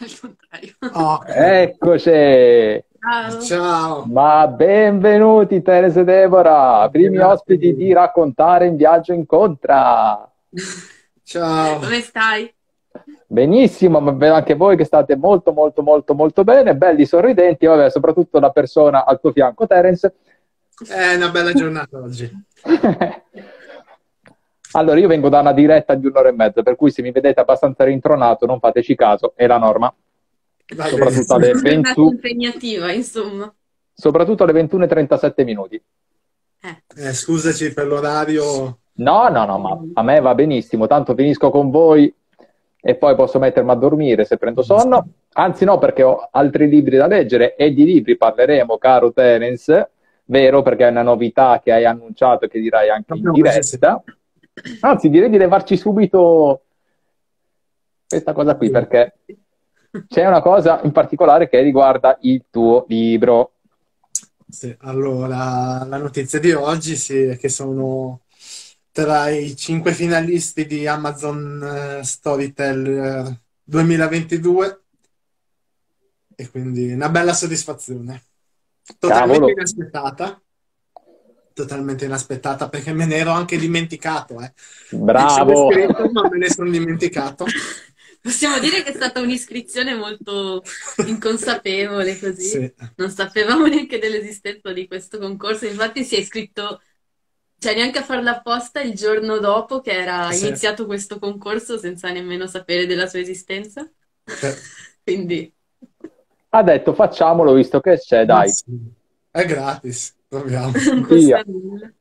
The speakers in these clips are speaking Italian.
al contrario. Oh, Eccoci! Ciao. ciao. Ma benvenuti Teresa e Deborah, primi Grazie. ospiti di Raccontare in Viaggio Incontra. Ciao. Come stai? Benissimo, ma vedo anche voi che state molto molto molto molto bene, belli sorridenti, vabbè, soprattutto la persona al tuo fianco, Terence. È una bella giornata oggi. Allora, io vengo da una diretta di un'ora e mezza, per cui se mi vedete abbastanza rintronato, non fateci caso, è la norma. Va Soprattutto alle Giornata 21 impegnativa, insomma. soprattutto alle 21.37 minuti. Eh, Eh, scusaci per l'orario. No, no, no, ma a me va benissimo, tanto finisco con voi e poi posso mettermi a dormire se prendo sonno. Anzi, no, perché ho altri libri da leggere e di libri parleremo, caro Terence, vero? Perché è una novità che hai annunciato e che dirai anche in diretta. Anzi, direi di levarci subito questa cosa qui, perché c'è una cosa in particolare che riguarda il tuo libro. Sì, allora, la notizia di oggi sì, è che sono tra i cinque finalisti di Amazon eh, Storyteller 2022 e quindi una bella soddisfazione. Totalmente Cavolo. inaspettata. Totalmente inaspettata perché me ne ero anche dimenticato, eh. Bravo! Scritto, ma me ne sono dimenticato. Possiamo dire che è stata un'iscrizione molto inconsapevole, così. Sì. Non sapevamo neanche dell'esistenza di questo concorso, infatti si è iscritto, cioè neanche a farla apposta il giorno dopo che era Sì. iniziato questo concorso senza nemmeno sapere della sua esistenza. Per- Quindi, Ha detto facciamolo visto che c'è, dai. Sì, È gratis, proviamo. non costa nulla.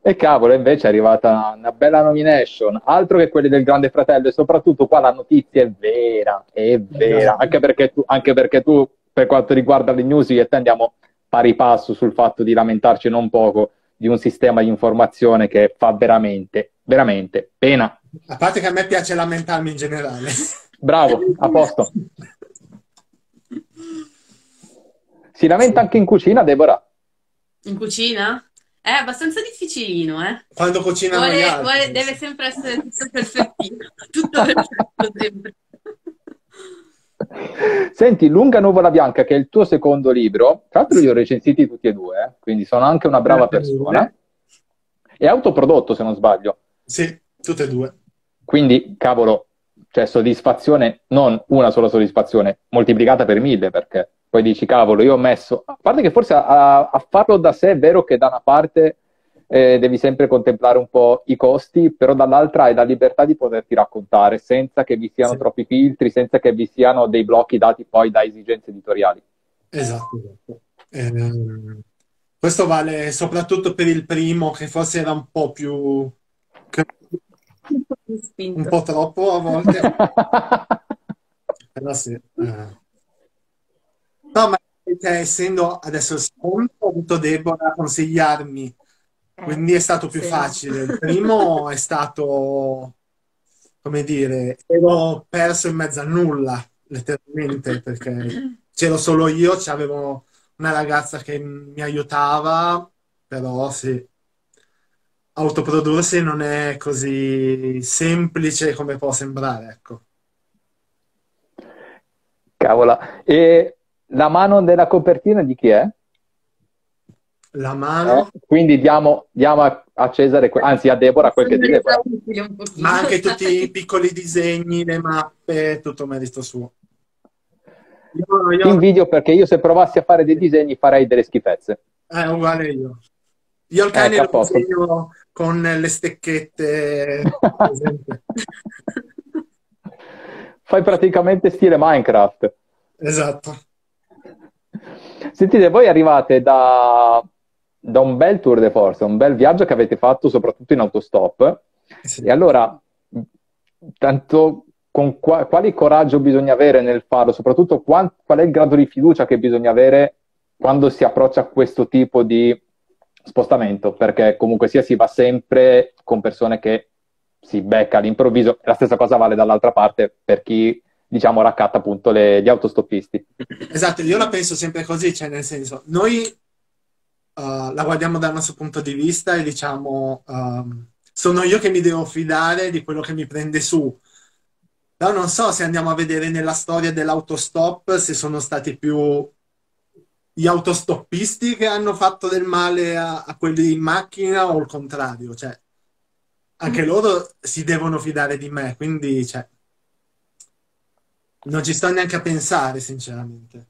E cavolo, invece è arrivata una bella nomination, altro che quelle del Grande Fratello, e soprattutto qua la notizia è vera, è vera, anche perché tu, anche perché tu per quanto riguarda le news, io e te andiamo pari passo sul fatto di lamentarci non poco di un sistema di informazione che fa veramente, veramente pena. A parte che a me piace lamentarmi in generale. Bravo, a posto. Si lamenta anche in cucina, Deborah. In cucina? È abbastanza difficilino, eh? Quando cucinano gli Vuole- altri. vuole- deve sempre essere tutto perfettino, tutto perfetto sempre. Senti, Lunga Nuvola Bianca, che è il tuo secondo libro, tra l'altro li ho recensiti tutti e due, eh, quindi sono anche una brava persona. È autoprodotto, se non sbaglio. Sì, tutte e due. Quindi, cavolo, cioè soddisfazione, non una sola soddisfazione, moltiplicata per mille, perché poi dici, cavolo, io ho messo... A parte che forse a, a farlo da sé è vero che da una parte eh, devi sempre contemplare un po' i costi, però dall'altra hai la libertà di poterti raccontare senza che vi siano Sì. troppi filtri, senza che vi siano dei blocchi dati poi da esigenze editoriali. Esatto, esatto. Ehm, questo vale soprattutto per il primo, che forse era un po' più... un po' troppo a volte. Però sì. eh. No, ma cioè, essendo adesso il secondo, ho avuto Deborah a consigliarmi, quindi è stato più Sì. facile. Il primo è stato, come dire, ero perso in mezzo a nulla, letteralmente, perché c'ero solo io, c'avevo una ragazza che mi aiutava, però sì, autoprodursi non è così semplice come può sembrare, ecco. Cavola. E la mano della copertina di chi è? La mano, Eh, Quindi diamo, diamo a, Cesare, anzi a Deborah quel che di Sembra Deborah. utile un pochino. ma anche tutti i piccoli disegni, le mappe, tutto merito suo. Io, io, invidio perché io se provassi a fare dei disegni farei delle schifezze. è uguale io. Io il cane Ecco, a lo disegno con le stecchette. Fai praticamente stile Minecraft. Esatto. Sentite, voi arrivate da, da un bel tour de force, un bel viaggio che avete fatto soprattutto in autostop. Sì. E allora, tanto con qua- quale coraggio bisogna avere nel farlo, soprattutto quan- qual è il grado di fiducia che bisogna avere quando si approccia a questo tipo di spostamento, perché comunque sia si va sempre con persone che si becca all'improvviso. La stessa cosa vale dall'altra parte per chi, diciamo, raccatta appunto le- gli autostoppisti. Esatto, io la penso sempre così, cioè nel senso, noi uh, la guardiamo dal nostro punto di vista e diciamo, um, sono io che mi devo fidare di quello che mi prende su. Però non so se andiamo a vedere nella storia dell'autostop se sono stati più gli autostoppisti che hanno fatto del male a, a quelli in macchina o il contrario. Cioè, anche loro si devono fidare di me, quindi cioè, non ci sto neanche a pensare, sinceramente.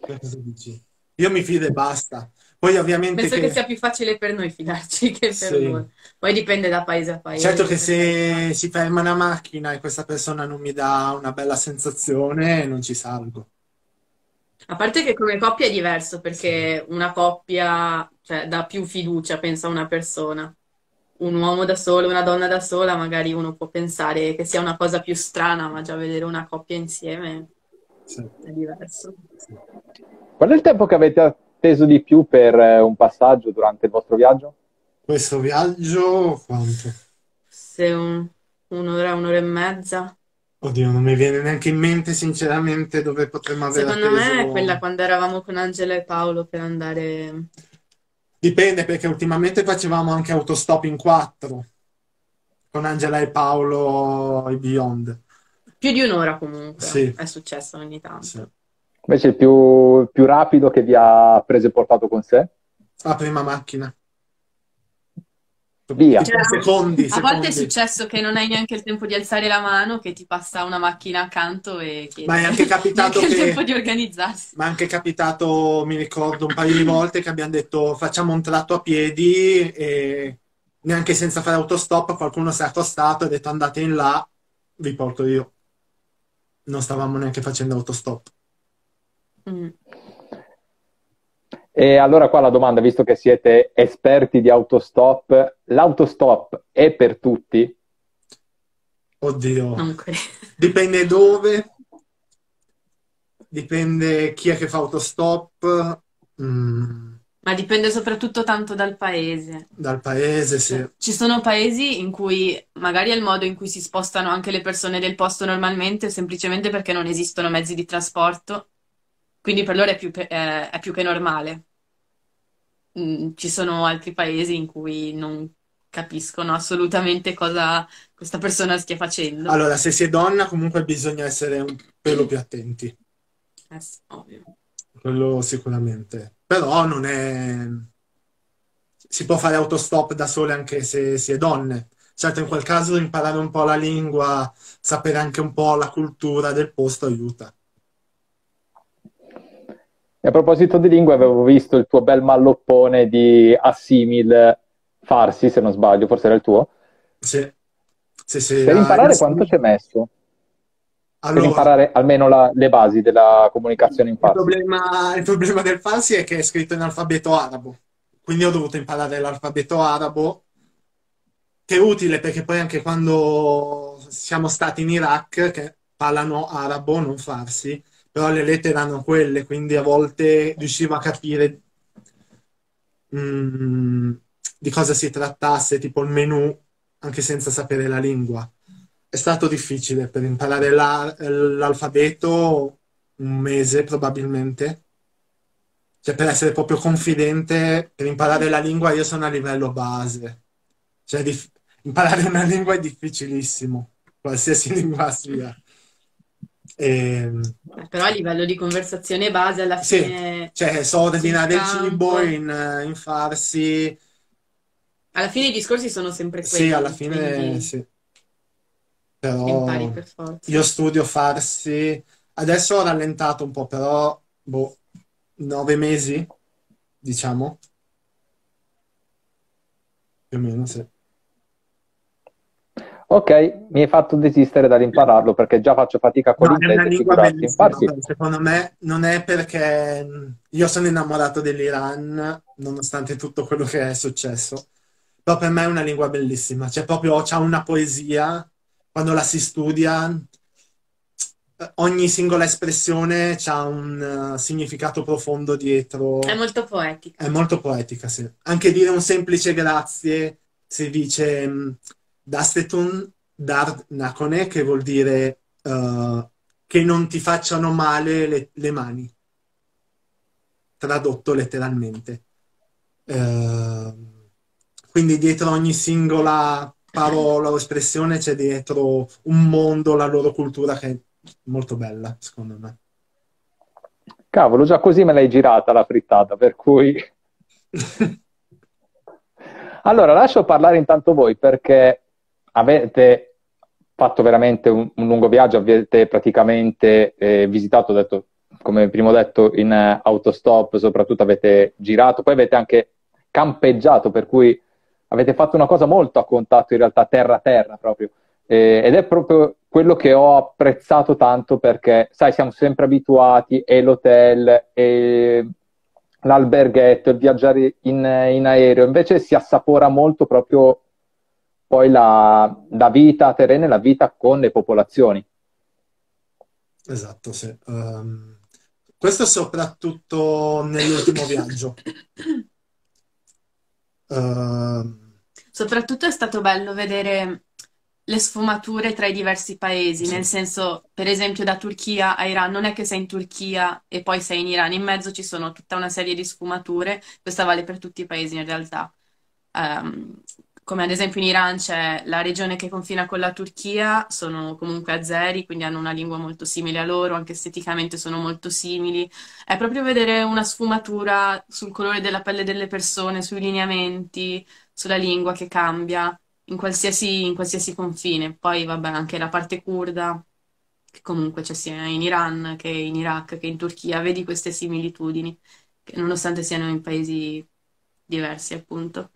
Cosa dici? Io mi fido e basta. Poi ovviamente Penso che che... sia più facile per noi fidarci che per Sì. loro. Poi dipende da paese a paese. Certo che se si ferma una macchina e questa persona non mi dà una bella sensazione, non ci salgo. A parte che come coppia è diverso, Sì, perché una coppia, cioè, dà più fiducia, pensa a una persona. Un uomo da solo, una donna da sola, magari uno può pensare che sia una cosa più strana, ma già vedere una coppia insieme sì, è diverso. sì. Qual è il tempo che avete atteso di più per eh, un passaggio durante il vostro viaggio? Questo viaggio, quanto? Se un- un'ora, un'ora e mezza. Oddio, non mi viene neanche in mente sinceramente dove potremmo aver Secondo me è quella atteso. quando eravamo con Angela e Paolo per andare... Dipende perché ultimamente facevamo anche autostop in quattro con Angela e Paolo e Beyond. Più di un'ora comunque, Sì, è successo ogni tanto. sì. Invece il più, il più rapido che vi ha preso e portato con sé? La prima macchina. Via. Tipo Cioè, secondi, a volte è secondi. successo che non hai neanche il tempo di alzare la mano, che ti passa una macchina accanto e Ma è chiedi anche capitato neanche il tempo che di organizzarsi. Ma è anche capitato, mi ricordo, un paio di volte che abbiamo detto facciamo un tratto a piedi e neanche senza fare autostop qualcuno si è accostato e ha detto andate in là, vi porto io. Non stavamo neanche facendo autostop. Mm. E allora qua la domanda, visto che siete esperti di autostop, l'autostop è per tutti? Oddio, dipende dove, dipende chi è che fa autostop, mm, Ma dipende soprattutto tanto dal paese. dal paese, sì. Ci sono paesi in cui magari è il modo in cui si spostano anche le persone del posto normalmente, semplicemente perché non esistono mezzi di trasporto, quindi per loro è più, eh, è più che normale. Mm, ci sono altri paesi in cui non capiscono assolutamente cosa questa persona stia facendo. Allora, se si è donna comunque bisogna essere un pelo più attenti. Eh sì, ovvio. Quello sicuramente. Però non è... Si può fare autostop da sole anche se si è donne. Certo, in quel caso imparare un po' la lingua, sapere anche un po' la cultura del posto aiuta. E a proposito di lingue, avevo visto il tuo bel malloppone di Assimil Farsi, se non sbaglio, forse era il tuo. Sì, sì, sì. Per ah, imparare quanto ci hai messo? Per Allora, imparare almeno la- le basi della comunicazione in il farsi. problema, il problema del farsi è che è scritto in alfabeto arabo. Quindi ho dovuto imparare l'alfabeto arabo, che è utile perché poi anche quando siamo stati in Iraq, che parlano arabo, non farsi, però le lettere erano quelle, quindi a volte riuscivo a capire mm, di cosa si trattasse, tipo il menù, anche senza sapere la lingua. È stato difficile per imparare la- l'alfabeto un mese probabilmente. Cioè, per essere proprio confidente, per imparare la lingua io sono a livello base. Cioè, dif- imparare una lingua è difficilissimo, qualsiasi lingua sia. Ehm, Eh, Però a livello di conversazione base, alla sì, fine cioè, so ordinare il cibo in, in farsi. alla fine i discorsi sono sempre Sì, alla quelli, fine quindi sì. Però per io studio farsi. Adesso ho rallentato un po', però, boh, nove mesi, diciamo, più o meno, sì. Ok, mi hai fatto desistere dall'impararlo perché già faccio fatica con No, è una l'inglese, bellissima, secondo me non è perché mh, io sono innamorato dell'Iran, nonostante tutto quello che è successo, però per me è una lingua bellissima, cioè proprio c'ha una poesia, quando la si studia, ogni singola espressione ha un eh, significato profondo dietro, È molto poetica. è molto poetica, sì. Anche dire un semplice grazie si dice mh, Dastetun dar nakone, che vuol dire eh, che non ti facciano male le, le mani, tradotto letteralmente. Eh, quindi dietro ogni singola parola o espressione c'è dietro un mondo, la loro cultura che è molto bella, secondo me. Cavolo, già così me l'hai girata la frittata, per cui... allora, lascio parlare intanto voi perché avete fatto veramente un, un lungo viaggio, avete praticamente eh, visitato, detto, come prima detto, in uh, autostop, soprattutto avete girato, poi avete anche campeggiato, per cui avete fatto una cosa molto a contatto in realtà terra-terra proprio. Eh, ed è proprio quello che ho apprezzato tanto perché, sai, siamo sempre abituati e l'hotel e l'alberghetto, il viaggiare in, in aereo, invece si assapora molto proprio poi la, la vita terrena e la vita con le popolazioni. Esatto, sì. Um, questo soprattutto nell'ultimo viaggio. Uh... Soprattutto è stato bello vedere le sfumature tra i diversi paesi, nel senso, per esempio, da Turchia a Iran, non è che sei in Turchia e poi sei in Iran, in mezzo ci sono tutta una serie di sfumature, questa vale per tutti i paesi in realtà. Um, come ad esempio in Iran c'è la regione che confina con la Turchia, sono comunque azeri, quindi hanno una lingua molto simile a loro, anche esteticamente sono molto simili. È proprio vedere una sfumatura sul colore della pelle delle persone, sui lineamenti, sulla lingua che cambia in qualsiasi, in qualsiasi confine. Poi, vabbè, anche la parte curda, che comunque c'è sia in Iran che in Iraq che in Turchia, vedi queste similitudini, nonostante siano in paesi diversi, appunto.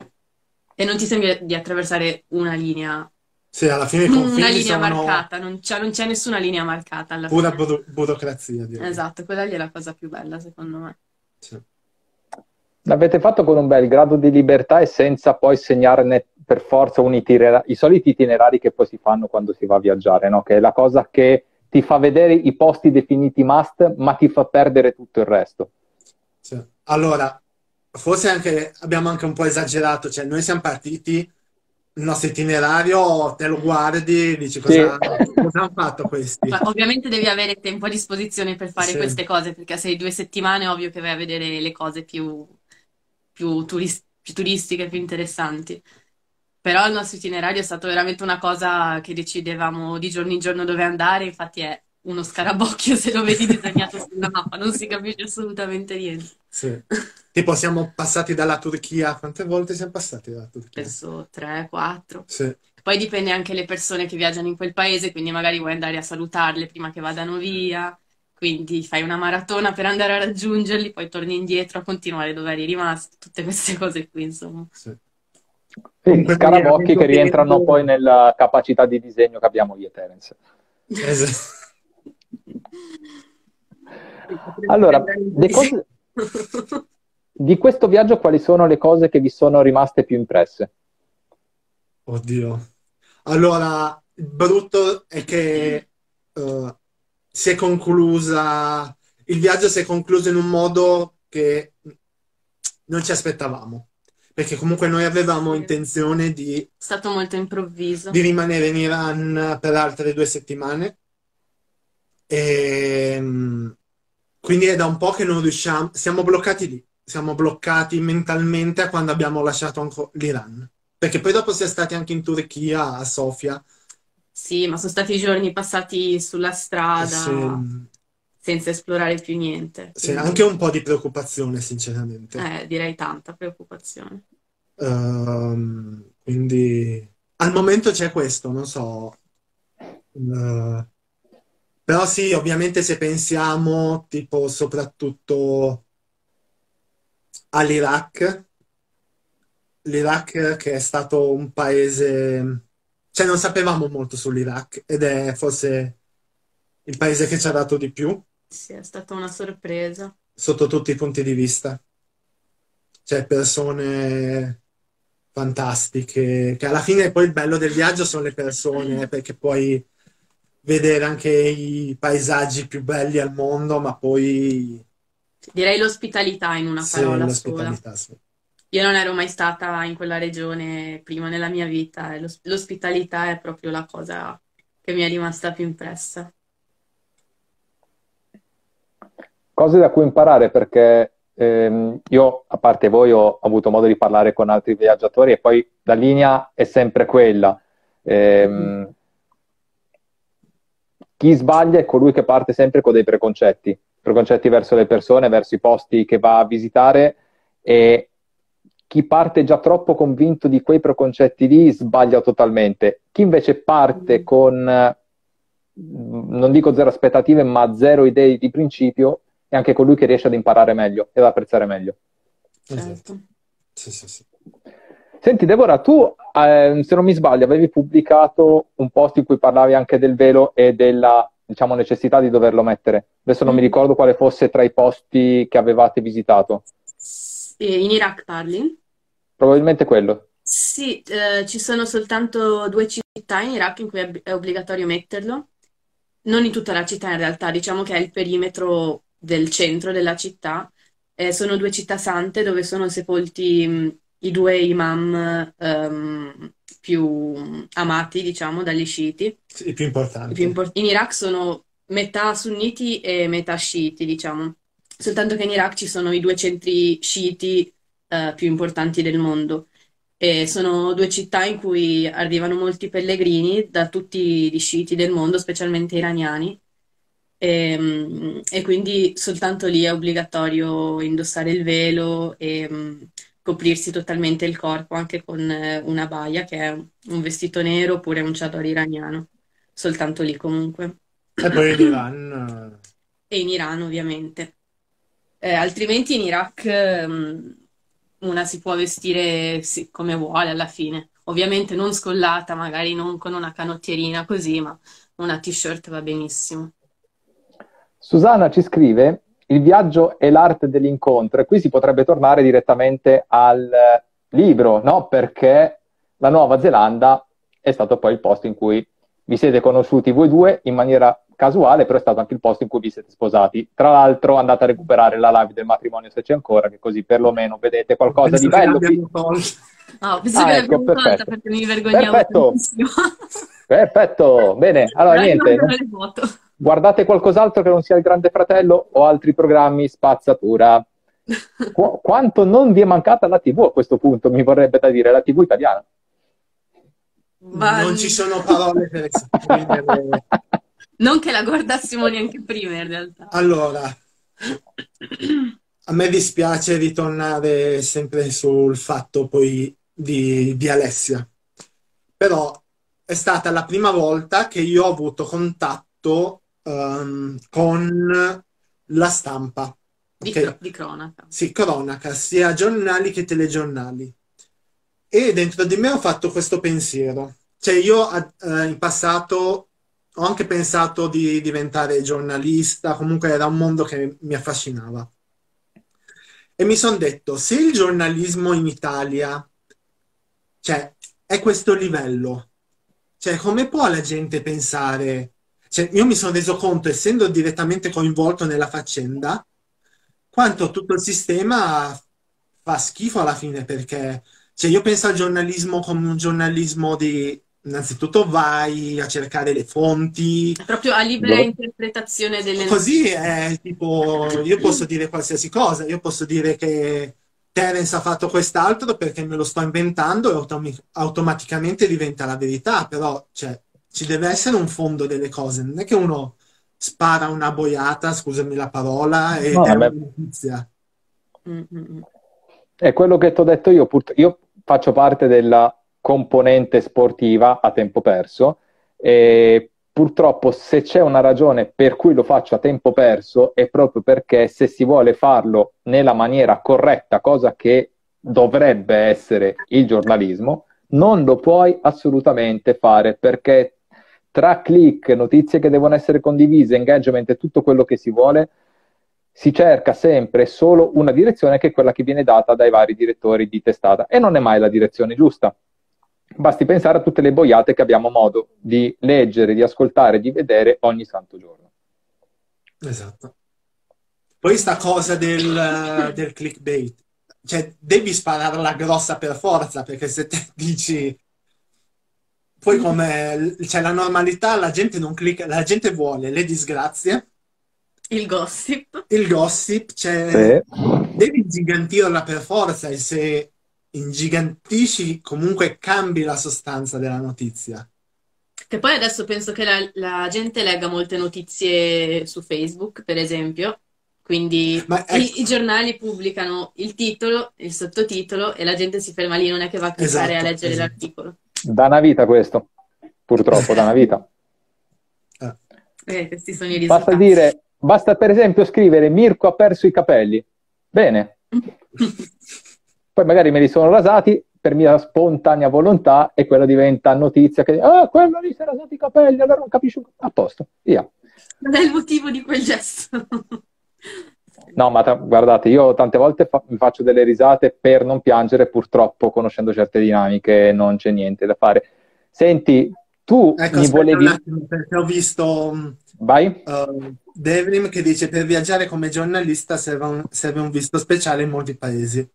E non ti sembra di attraversare una linea sì, alla fine i confini una linea sono marcata, non c'è, non c'è nessuna linea marcata alla pura fine. buro- burocrazia, direi. Esatto, quella lì è la cosa più bella, secondo me. Sì. L'avete fatto con un bel grado di libertà e senza poi segnare per forza un itinera- i soliti itinerari che poi si fanno quando si va a viaggiare, no? che è la cosa che ti fa vedere i posti definiti must, ma ti fa perdere tutto il resto. Sì. Allora, forse anche, abbiamo anche un po' esagerato, cioè noi siamo partiti, il nostro itinerario, te lo guardi, dici cosa, sì. cosa hanno fatto questi. Ma ovviamente devi avere tempo a disposizione per fare sì. queste cose, perché se hai due settimane è ovvio che vai a vedere le cose più, più, turist- più turistiche, più interessanti. Però il nostro itinerario è stato veramente una cosa che decidevamo di giorno in giorno dove andare, infatti è uno scarabocchio se lo vedi disegnato sulla mappa, non si capisce assolutamente niente. Sì. Tipo siamo passati dalla Turchia, quante volte siamo passati dalla Turchia? Penso 3, 4. Sì. Poi dipende anche le persone che viaggiano in quel paese, quindi magari vuoi andare a salutarle prima che vadano via, quindi fai una maratona per andare a raggiungerli, poi torni indietro a continuare dove eri rimasto, tutte queste cose qui, insomma. Sì. Sì, scarabocchi che rientrano poi nella capacità di disegno che abbiamo io e Terence. Esatto. Allora, cose... di questo viaggio quali sono le cose che vi sono rimaste più impresse? Oddio. Allora, il brutto è che uh, si è conclusa, il viaggio si è concluso in un modo che non ci aspettavamo perché comunque noi avevamo intenzione di... È stato molto improvviso. Di rimanere in Iran per altre due settimane. E ehm, quindi è da un po' che non riusciamo... Siamo bloccati lì. Siamo bloccati mentalmente a quando abbiamo lasciato l'Iran. Perché poi dopo siamo stati anche in Turchia, a Sofia. Sì, ma sono stati giorni passati sulla strada. Sì senza esplorare più niente. Sì, anche un po' di preoccupazione, sinceramente. Eh, direi tanta preoccupazione. Uh, quindi al momento c'è questo, non so. Uh, però sì, ovviamente se pensiamo tipo soprattutto all'Iraq, l'Iraq che è stato un paese, cioè non sapevamo molto sull'Iraq ed è forse il paese che ci ha dato di più. Sì, è stata una sorpresa. Sotto tutti i punti di vista. Cioè, persone fantastiche, che alla fine poi il bello del viaggio sono le persone, perché puoi vedere anche i paesaggi più belli al mondo, ma poi... Direi l'ospitalità in una sì, parola l'ospitalità, sola. Sì. Io non ero mai stata in quella regione prima nella mia vita e l'ospitalità è proprio la cosa che mi è rimasta più impressa. cose da cui imparare perché ehm, io, a parte voi, ho avuto modo di parlare con altri viaggiatori e poi la linea è sempre quella. Ehm, chi sbaglia è colui che parte sempre con dei preconcetti, preconcetti verso le persone, verso i posti che va a visitare e chi parte già troppo convinto di quei preconcetti lì sbaglia totalmente. Chi invece parte con, non dico zero aspettative, ma zero idee di principio, è anche colui che riesce ad imparare meglio e ad apprezzare meglio. Certo. Sì, sì, sì. Senti, Deborah, tu, eh, se non mi sbaglio, avevi pubblicato un post in cui parlavi anche del velo e della, diciamo, necessità di doverlo mettere. Adesso non mi ricordo quale fosse tra i posti che avevate visitato. E in Iraq parli? Probabilmente quello. Sì, eh, ci sono soltanto due città in Iraq in cui è, obbligatorio metterlo. Non in tutta la città in realtà, diciamo che è il perimetro del centro della città. Eh, sono due città sante dove sono sepolti i due imam ehm, più amati, diciamo, dagli sciiti. Sì, I più importanti. I più impor- in Iraq sono metà sunniti e metà sciiti, diciamo. Soltanto che in Iraq ci sono i due centri sciiti eh, più importanti del mondo. E sono due città in cui arrivano molti pellegrini da tutti gli sciiti del mondo, specialmente iraniani. E, mm, e quindi soltanto lì è obbligatorio indossare il velo e mm, coprirsi totalmente il corpo, anche con eh, una baia, che è un vestito nero oppure un chador iraniano. Soltanto lì comunque. E poi in Iran. E in Iran, ovviamente. Eh, altrimenti in Iraq ehm, una si può vestire sì, come vuole alla fine. Ovviamente non scollata, magari non con una canottierina così, ma una t-shirt va benissimo. Susanna ci scrive, il viaggio è l'arte dell'incontro e qui si potrebbe tornare direttamente al libro, no? Perché la Nuova Zelanda è stato poi il posto in cui vi siete conosciuti voi due in maniera casuale, però è stato anche il posto in cui vi siete sposati. Tra l'altro andate a recuperare la live del matrimonio se c'è ancora, che così perlomeno vedete qualcosa Penso di che bello. l'abbiamo tolto. No, penso Ah, che ecco, perfetto. perché mi vergognavo Perfetto. tantissimo. Perfetto, bene. Allora niente, guardate qualcos'altro che non sia il Grande Fratello o altri programmi spazzatura. Qu- quanto non vi è mancata la TV a questo punto, mi vorrebbe da dire, la TV italiana. Ma Non ci sono parole per esprimere. non che la guardassimo neanche prima, in realtà. Allora, a me dispiace ritornare sempre sul fatto poi di, di Alessia, però è stata la prima volta che io ho avuto contatto ehm, con la stampa, Di, ok? cro- di cronaca. Sì, cronaca, sia giornali che telegiornali. E dentro di me ho fatto questo pensiero. Cioè, io eh, in passato ho anche pensato di diventare giornalista, comunque era un mondo che mi affascinava. E mi sono detto, se il giornalismo in Italia, cioè, è questo livello, cioè, come può la gente pensare? Cioè, io mi sono reso conto, essendo direttamente coinvolto nella faccenda, quanto tutto il sistema fa schifo alla fine, perché cioè, io penso al giornalismo come un giornalismo di, innanzitutto vai a cercare le fonti, proprio a libera interpretazione delle Così è tipo, io posso dire qualsiasi cosa, io posso dire che Terence ha fatto quest'altro perché me lo sto inventando e automi- automaticamente diventa la verità, però cioè, ci deve essere un fondo delle cose, non è che uno spara una boiata, scusami la parola, e No, è una notizia. Mm, mm, mm. È quello che ti ho detto io, purt- io faccio parte della componente sportiva a tempo perso e purtroppo se c'è una ragione per cui lo faccio a tempo perso è proprio perché se si vuole farlo nella maniera corretta, cosa che dovrebbe essere il giornalismo, non lo puoi assolutamente fare perché tra click, notizie che devono essere condivise, engagement e tutto quello che si vuole, si cerca sempre solo una direzione che è quella che viene data dai vari direttori di testata e non è mai la direzione giusta. Basti pensare a tutte le boiate che abbiamo modo di leggere, di ascoltare, di vedere ogni santo giorno. Esatto. Poi sta cosa del, del clickbait, cioè devi spararla grossa per forza, perché se te dici poi come c'è la normalità, la gente non clicca, la gente vuole le disgrazie, Il gossip. il gossip, cioè Sì. devi ingigantirla per forza e se ingigantisci comunque cambi la sostanza della notizia. Che poi adesso penso che la, la gente legga molte notizie su Facebook, per esempio, quindi Ma i, ecco, i giornali pubblicano il titolo, il sottotitolo e la gente si ferma lì, non è che va a cliccare a esatto, leggere esatto. l'articolo. Da una vita questo, purtroppo, da una vita. Eh. Eh, questi sono i Basta dire, basta per esempio scrivere Mirko ha perso i capelli. Bene, poi magari me li sono rasati per mia spontanea volontà e quella diventa notizia che ah, quello lì si è rasato i capelli, allora non capisci a posto, via. Non è il motivo di quel gesto. No, ma tra- guardate, io tante volte fa- mi faccio delle risate per non piangere, purtroppo, conoscendo certe dinamiche, non c'è niente da fare. Senti, tu Ecco, mi un volevi... attimo, perché ho visto mh, Vai? uh, Devrim che dice per viaggiare come giornalista serve un, serve un visto speciale in molti paesi.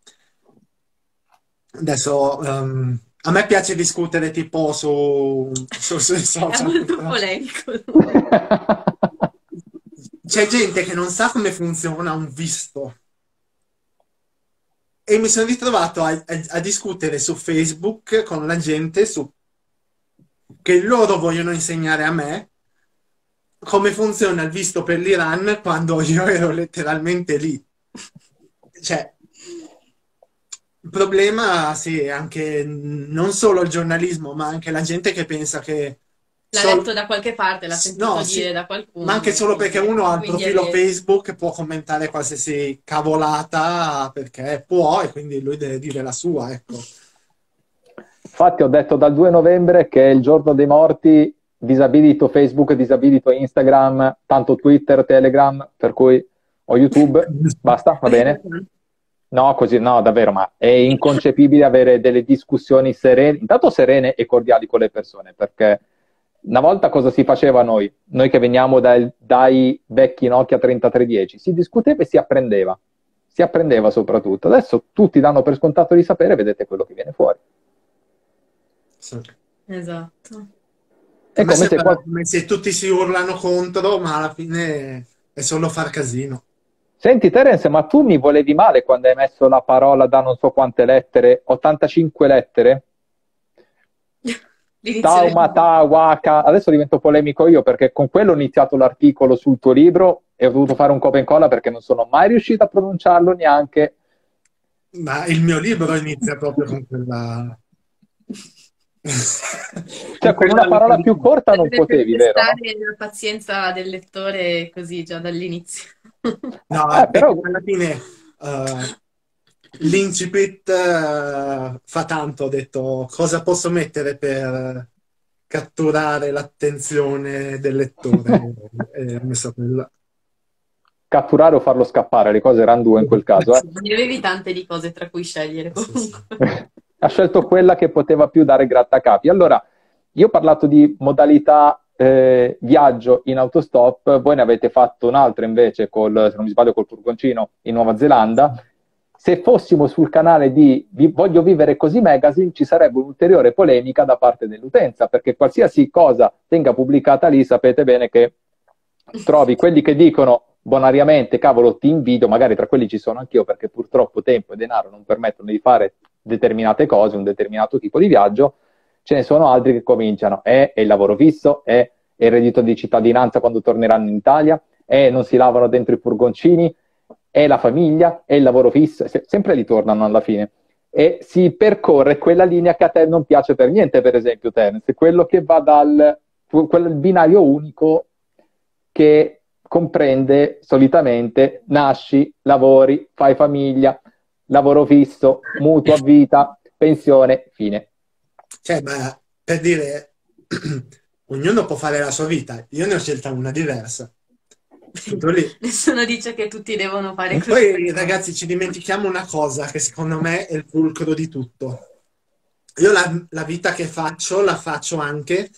Adesso, um, a me piace discutere tipo su, su- sui È social. molto polemico. C'è gente che non sa come funziona un visto. E mi sono ritrovato a, a- a discutere su Facebook con la gente su che loro vogliono insegnare a me come funziona il visto per l'Iran quando io ero letteralmente lì. Cioè, il problema, sì, anche non solo il giornalismo, ma anche la gente che pensa che L'ha sol- letto da qualche parte, l'ha sentito No, dire sì, da qualcuno. ma anche solo perché uno ha il è profilo vero. Facebook può commentare qualsiasi cavolata perché può e quindi lui deve dire la sua, ecco. Infatti ho detto dal 2 novembre che è il giorno dei morti, disabilito Facebook, disabilito Instagram, tanto Twitter, Telegram, per cui ho YouTube, basta, va bene? No, così no, davvero, ma è inconcepibile avere delle discussioni serene, intanto serene e cordiali con le persone, perché una volta cosa si faceva noi? Noi che veniamo dai, dai vecchi Nokia 3310, si discuteva e si apprendeva, si apprendeva soprattutto. Adesso tutti danno per scontato di sapere, vedete quello che viene fuori. Sì. Esatto. È come se qual- come se tutti si urlano contro, ma alla fine è solo far casino. Senti Terence, ma tu mi volevi male quando hai messo la parola da non so quante lettere, 85 lettere? Tauma, del- ta, waka. Adesso divento polemico io perché con quello ho iniziato l'articolo sul tuo libro e ho dovuto fare un copia e incolla perché non sono mai riuscito a pronunciarlo neanche. Ma il mio libro inizia proprio con quella... Cioè, con una parola più corta non potevi, vero? no? la pazienza del lettore così già dall'inizio. No, Eh, però- alla fine eh, l'incipit eh, fa tanto, ho detto cosa posso mettere per catturare l'attenzione del lettore e ho messo quella. Catturare o farlo scappare, le cose erano due in quel caso. eh. Ne avevi tante di cose tra cui scegliere Sì, sì. ha scelto quella che poteva più dare grattacapi. Allora, io ho parlato di modalità eh, viaggio in autostop, voi ne avete fatto un'altra invece, col, se non mi sbaglio, col furgoncino in Nuova Zelanda. Se fossimo sul canale di Voglio vivere così magazine, ci sarebbe un'ulteriore polemica da parte dell'utenza, perché qualsiasi cosa venga pubblicata lì, sapete bene che trovi quelli che dicono bonariamente, cavolo, ti invidio, magari tra quelli ci sono anch'io, perché purtroppo tempo e denaro non permettono di fare determinate cose, un determinato tipo di viaggio, ce ne sono altri che cominciano, è, è il lavoro fisso, è, è il reddito di cittadinanza quando torneranno in Italia, è non si lavano dentro i furgoncini, è la famiglia, è il lavoro fisso, se- sempre li tornano alla fine. E si percorre quella linea che a te non piace per niente, per esempio, Terence, quello che va dal quel binario unico che comprende solitamente nasci, lavori, fai famiglia, lavoro fisso, mutuo a vita, pensione, fine. Cioè, ma per dire, ognuno può fare la sua vita, io ne ho scelta una diversa. Tutto lì. Nessuno dice che tutti devono fare così. poi, ragazzi, ci dimentichiamo una cosa che secondo me è il fulcro di tutto. Io la, la vita che faccio la faccio anche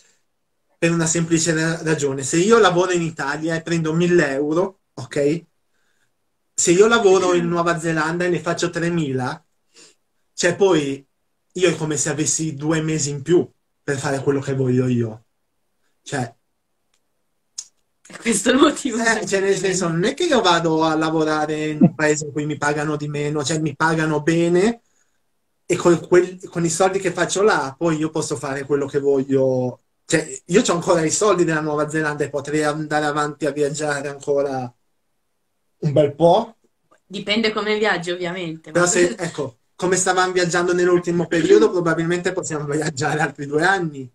per una semplice ra- ragione. Se io lavoro in Italia e prendo 1000 euro, ok? Se io lavoro in Nuova Zelanda e ne faccio 3000, cioè poi io è come se avessi due mesi in più per fare quello che voglio io. Cioè, Questo è il motivo. eh, cioè, nel senso, non è che io vado a lavorare in un paese in cui mi pagano di meno, cioè mi pagano bene e con, quel- con i soldi che faccio là, poi io posso fare quello che voglio cioè, io ho ancora i soldi della Nuova Zelanda e potrei andare avanti a viaggiare ancora un bel po'. Dipende come viaggi, ovviamente. Però ma- se, ecco, come stavamo viaggiando nell'ultimo periodo, probabilmente possiamo viaggiare altri due anni.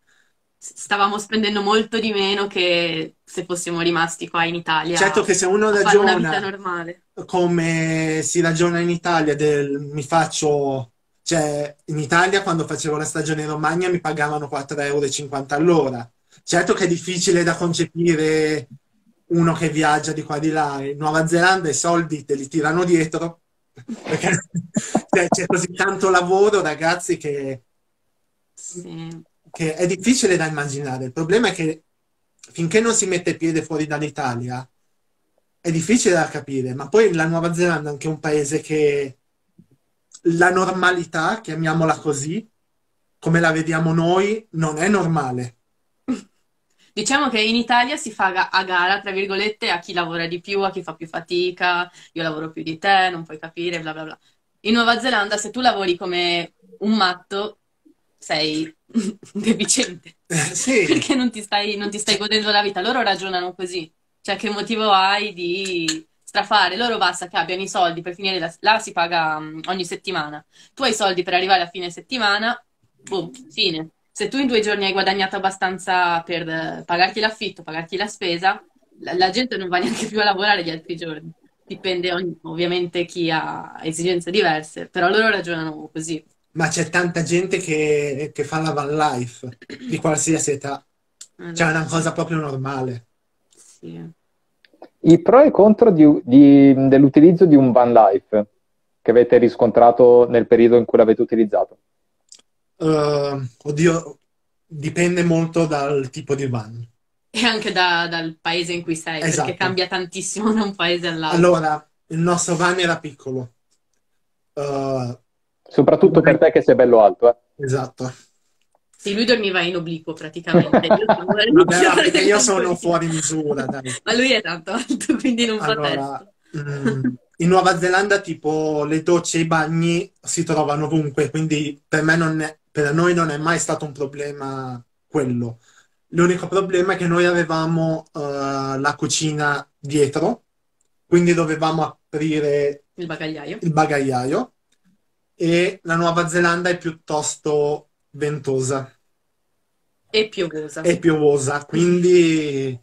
Stavamo spendendo molto di meno che se fossimo rimasti qua in Italia Certo che se uno ragiona normale. come si ragiona in Italia del mi faccio, cioè in Italia quando facevo la stagione in Romagna mi pagavano 4,50 euro all'ora. Certo che è difficile da concepire uno che viaggia di qua di là. In Nuova Zelanda i soldi te li tirano dietro perché cioè, c'è così tanto lavoro, ragazzi, che, Sì. Che è difficile da immaginare. Il problema è che finché non si mette piede fuori dall'Italia è difficile da capire, ma poi la Nuova Zelanda è anche un paese che la normalità, chiamiamola così, come la vediamo noi, non è normale. Diciamo che in Italia si fa a gara, tra virgolette, a chi lavora di più, a chi fa più fatica, io lavoro più di te, non puoi capire, bla bla bla. In Nuova Zelanda, se tu lavori come un matto, sei deficiente, Eh, sì, perché non ti stai, non ti stai godendo la vita. Loro ragionano così, cioè che motivo hai di strafare? Loro basta che abbiano i soldi per finire la... Là si paga mm, ogni settimana. Tu hai i soldi per arrivare a fine settimana, boom, fine. Se tu in due giorni hai guadagnato abbastanza per eh, pagarti l'affitto, pagarti la spesa, la, la gente non va neanche più a lavorare gli altri giorni. Dipende ogni- ovviamente chi ha esigenze diverse, però loro ragionano così. Ma c'è tanta gente che, che fa la van life di qualsiasi età. Cioè è una cosa proprio normale. Sì. I pro e i contro di- di- dell'utilizzo di un van life che avete riscontrato nel periodo in cui l'avete utilizzato. Eh, oddio, dipende molto dal tipo di van. E anche da- dal paese in cui sei, Esatto. perché cambia tantissimo da un paese all'altro. Allora, il nostro van era piccolo. Eh, Soprattutto per te che sei bello alto, eh. esatto. Sì, lui dormiva in obliquo praticamente. Io sono Vabbè, io sono fuori misura, dai. Ma lui è tanto alto, quindi non fa Allora, testo. mm, in Nuova Zelanda, tipo, le docce e i bagni si trovano ovunque, quindi per me non è- per noi non è mai stato un problema quello. L'unico problema è che noi avevamo eh, la cucina dietro, quindi dovevamo aprire Il bagagliaio. il bagagliaio e la Nuova Zelanda è piuttosto ventosa E piovosa. e piovosa, quindi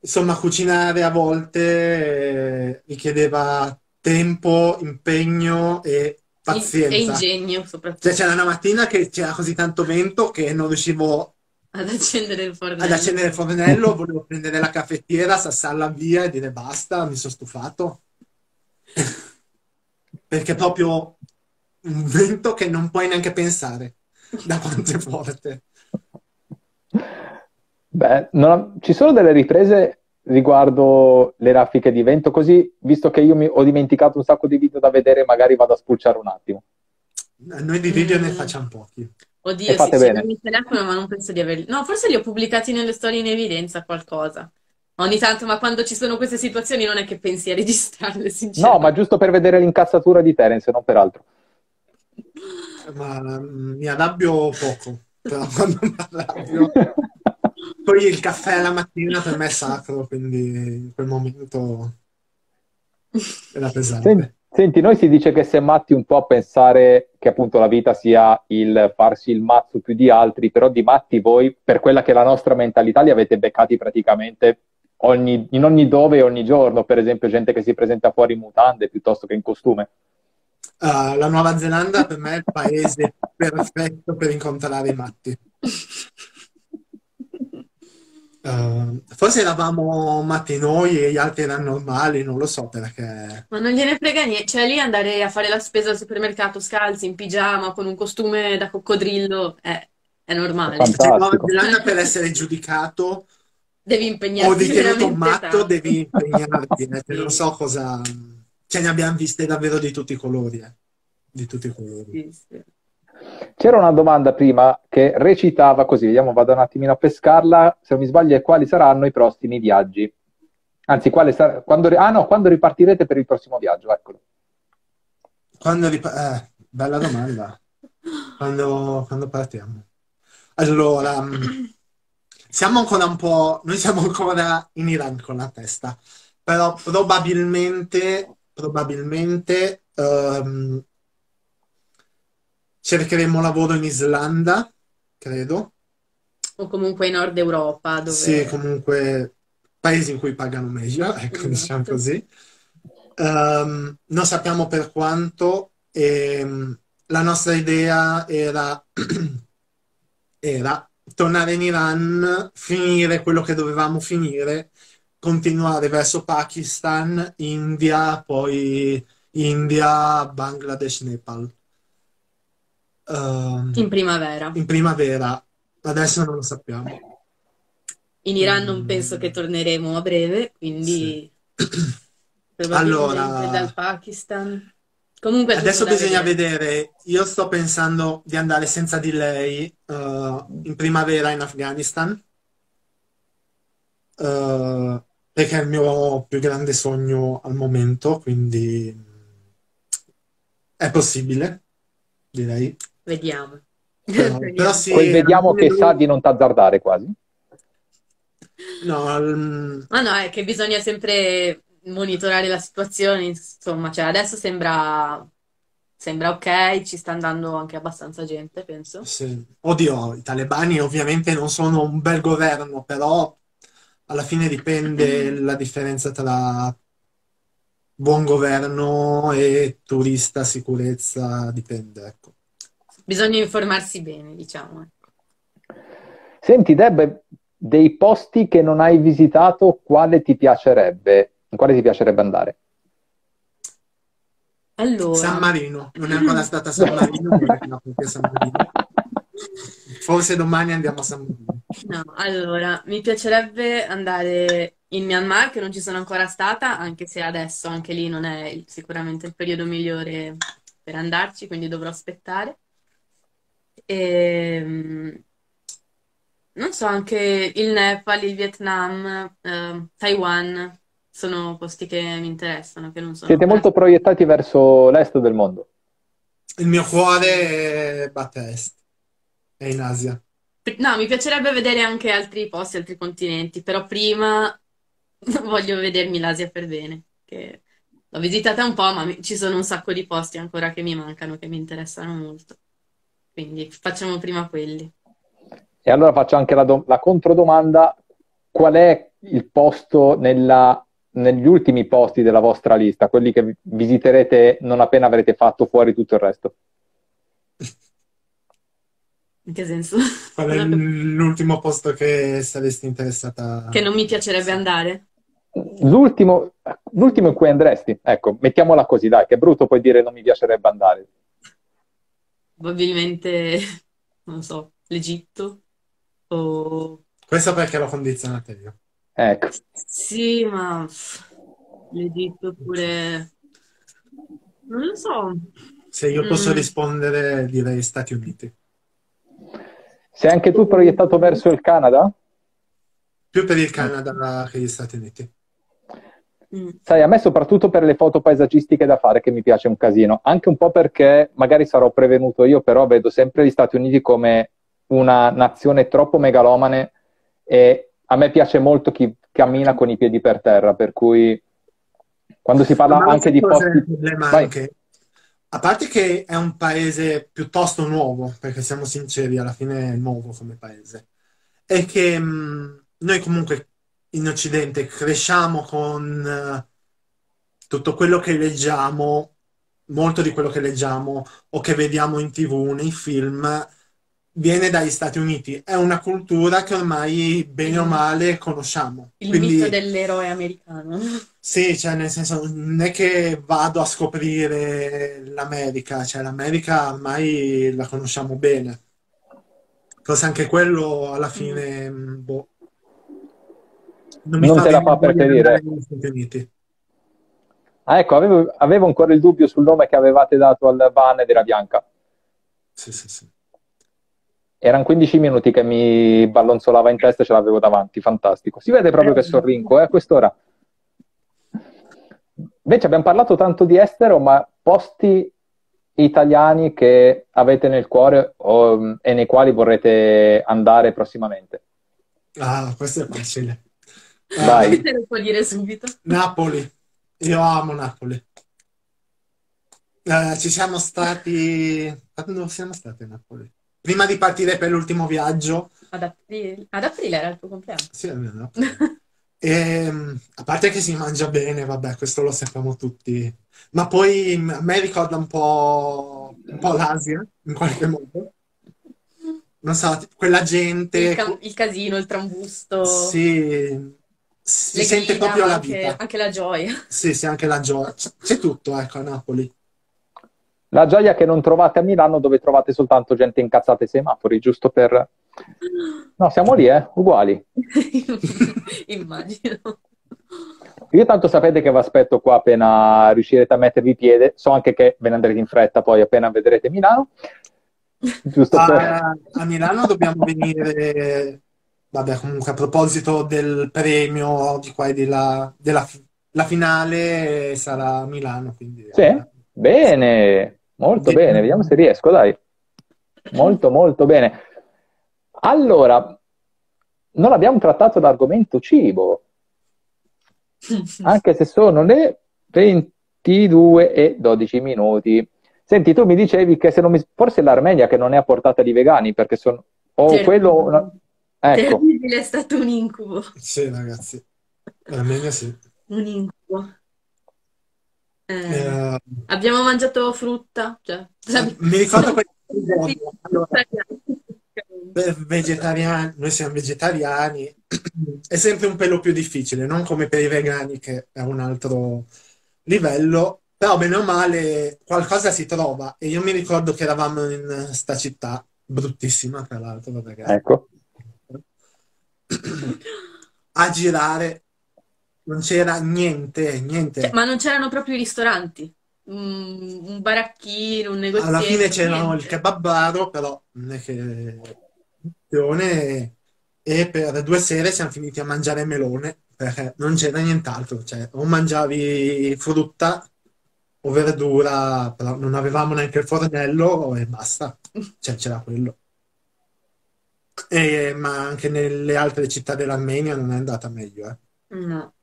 insomma cucinare a volte eh, richiedeva tempo, impegno e E pazienza. ingegno, Cioè soprattutto, c'era una mattina che c'era così tanto vento che non riuscivo ad accendere il ad fornello. accendere il fornello, volevo prendere la caffettiera, sassarla via e dire basta, mi sono stufato. Perché è proprio un vento che non puoi neanche pensare da quanto è forte. Beh, non- ci sono delle riprese riguardo le raffiche di vento, così, visto che io mi ho dimenticato un sacco di video da vedere, magari vado a spulciare un attimo. Noi di video ne Mm. facciamo pochi. Oddio, fate sì, bene. mio telefono, ma non penso di averli. No, forse li ho pubblicati nelle storie in evidenza qualcosa. Ogni tanto, ma quando ci sono queste situazioni non è che pensi a registrarle, No, sinceramente. ma giusto per vedere l'incazzatura di Terence, non per altro. Ma mm, mi arrabbio poco, però quando mi arrabbio... Poi il caffè la mattina per me è sacro, quindi in quel momento era pesante. Senti, senti, noi si dice che si è matti un po' a pensare che appunto la vita sia il farsi il mazzo più di altri, però di matti voi, per quella che è la nostra mentalità, li avete beccati praticamente ogni- in ogni dove e ogni giorno, per esempio gente che si presenta fuori in mutande piuttosto che in costume. Ah, la Nuova Zelanda per me è il paese perfetto per incontrare i matti. Eh, forse eravamo matti noi e gli altri erano normali, non lo so perché. Ma non gliene frega niente. Cioè, lì andare a fare la spesa al supermercato scalzi, in pigiama, con un costume da coccodrillo, è, è normale. Cioè, Nuova Zelanda per essere giudicato Devi o impegnarti un veramente matto tanto. devi impegnarti. eh, Non so cosa. Ce ne abbiamo viste davvero di tutti i colori, eh. Di tutti i colori. Sì, sì. C'era una domanda prima che recitava così, vediamo, vado un attimino a pescarla, se non mi sbaglio, è quali saranno i prossimi viaggi? Anzi, quale sarà, quando, ah no, quando ripartirete per il prossimo viaggio, eccolo. Quando ripa- eh, bella domanda. Quando, quando partiamo? Allora, mm, siamo ancora un po', noi siamo ancora in Iran con la testa, però probabilmente, probabilmente ehm, cercheremo lavoro in Islanda, credo. O comunque in Nord Europa, dove... Sì, comunque paesi in cui pagano meglio, ecco, Esatto. diciamo così. Ehm, non sappiamo per quanto, e, mm, la nostra idea era, era tornare in Iran, finire quello che dovevamo finire, continuare verso Pakistan, India, poi India, Bangladesh, Nepal. Ehm, In primavera. in primavera, adesso non lo sappiamo. In Iran non Mm. penso che torneremo a breve, quindi probabilmente Allora- dal Pakistan. Comunque Adesso bisogna vedere. vedere, io sto pensando di andare senza di lei eh, in primavera in Afghanistan, eh, perché è il mio più grande sogno al momento, quindi è possibile, direi. Vediamo. Però, Vediamo. però sì, Poi vediamo che almeno- sa di non t'azzardare quasi. No, mm, Ma no, è che bisogna sempre monitorare la situazione, insomma, cioè adesso sembra, sembra ok, ci sta andando anche abbastanza gente, penso. sì. Oddio, i talebani ovviamente non sono un bel governo, però alla fine dipende la differenza tra buon governo e turista, sicurezza, dipende, ecco. Bisogna informarsi bene, diciamo. ecco. Senti, Deb, dei posti che non hai visitato, quale ti piacerebbe, in quale ti piacerebbe andare? Allora, San Marino, non è ancora stata a San Marino, a San Marino. Forse domani andiamo a San Marino. no, allora, mi piacerebbe andare in Myanmar, che non ci sono ancora stata, anche se adesso anche lì non è il- sicuramente il periodo migliore per andarci, quindi dovrò aspettare. E, non so, anche il Nepal, il Vietnam, eh, Taiwan sono posti che mi interessano, che non sono Siete molto proiettati verso l'est del mondo. Il mio cuore batte a est, è in Asia. No, mi piacerebbe vedere anche altri posti, altri continenti, però prima voglio vedermi l'Asia per bene, che l'ho visitata un po', ma ci sono un sacco di posti ancora che mi mancano, che mi interessano molto. Quindi facciamo prima quelli. E allora faccio anche la, do- la controdomanda: qual è il posto nella- negli ultimi posti della vostra lista, quelli che vi- visiterete non appena avrete fatto fuori tutto il resto? In che senso? Qual è l'ultimo posto che saresti interessata? Che non mi piacerebbe andare? L'ultimo, l'ultimo in cui andresti, ecco, mettiamola così, dai, che è brutto poi dire non mi piacerebbe andare. Probabilmente, non so, l'Egitto o... Questo perché l'ho condizionata io. Ecco, Sì, ma pff, l'Egitto oppure... Non lo so. Se io posso Mm. rispondere, direi Stati Uniti. sei anche tu proiettato verso il Canada? Più per il Canada che gli Stati Uniti. Mm. Sai, a me soprattutto per le foto paesaggistiche da fare che mi piace un casino, anche un po' perché magari sarò prevenuto io, però vedo sempre gli Stati Uniti come una nazione troppo megalomane e a me piace molto chi cammina con i piedi per terra, per cui quando si parla Ma anche di posti... anche? A parte che è un paese piuttosto nuovo, perché siamo sinceri, alla fine è nuovo come paese, è che mh, noi comunque in Occidente cresciamo con eh, tutto quello che leggiamo, molto di quello che leggiamo o che vediamo in TV, nei film, viene dagli Stati Uniti. È una cultura che ormai, bene o male, conosciamo. Il Quindi... mito dell'eroe americano. Sì, cioè nel senso non è che vado a scoprire l'America, cioè l'America ormai la conosciamo bene. Forse anche quello alla fine, mh, boh, non mi Non fa te la fa voglia di preferire. andare negli Stati Uniti. Ah, ecco, avevo, avevo ancora il dubbio sul nome che avevate dato al van ed era Bianca. Sì, sì, sì. Erano 15 minuti che mi ballonzolava in testa e ce l'avevo davanti, fantastico. Si vede proprio che sorrinco, eh, a quest'ora. Invece abbiamo parlato tanto di estero, ma posti italiani che avete nel cuore o, e nei quali vorrete andare prossimamente? Ah, questo è facile. Vai. Te lo può dire subito. Napoli. Io amo Napoli. Eh, ci siamo stati... Quando siamo stati a Napoli? Prima di partire per l'ultimo viaggio. Ad aprile, ad aprile era il tuo compleanno. Sì, almeno. E, a parte che si mangia bene, vabbè, questo lo sappiamo tutti. Ma poi a me ricorda un po', un po' l'Asia, in qualche modo. Non so, quella gente... Il, ca- il casino, il trambusto. Sì, si sente grida, proprio la anche, vita. anche la gioia. Sì, sì, anche la gioia. C'è tutto, ecco, a Napoli. La gioia che non trovate a Milano dove trovate soltanto gente incazzata ai semafori, giusto per... No, siamo lì, eh, uguali. Immagino. Io tanto sapete che vi aspetto qua appena riuscirete a mettervi piede. So anche che ve ne andrete in fretta poi appena vedrete Milano. Giusto per... A, a Milano dobbiamo venire, vabbè, comunque a proposito del premio di qua e di là, della la finale sarà a Milano, quindi Sì? Bene, molto bene. Vediamo se riesco, dai. Molto, molto bene. Allora, non abbiamo trattato l'argomento cibo, anche se sono le 22 e 12 minuti. Senti, tu mi dicevi che se non mi... forse l'Armenia che non è a portata di vegani, perché sono... O Terribile. quello... Ecco, Terribile, è stato un incubo. Sì, ragazzi, almeno sì. Un incubo. Eh, Eh, abbiamo mangiato frutta, cioè, mi ricordo quel allora, per vegetariani, noi siamo vegetariani, è sempre un pelo più difficile, non come per i vegani che è un altro livello, però bene o male qualcosa si trova e io mi ricordo che eravamo in sta città, bruttissima tra l'altro, ecco. a girare non c'era niente, niente. Cioè, ma non c'erano proprio i ristoranti, un, un baracchino, un negozietto, Alla fine c'erano il kebabaro, però non è che e per due sere siamo finiti a mangiare melone perché non c'era nient'altro, cioè o mangiavi frutta o verdura, però non avevamo neanche il fornello e basta, cioè c'era quello. E- ma anche nelle altre città dell'Armenia non è andata meglio, eh. No.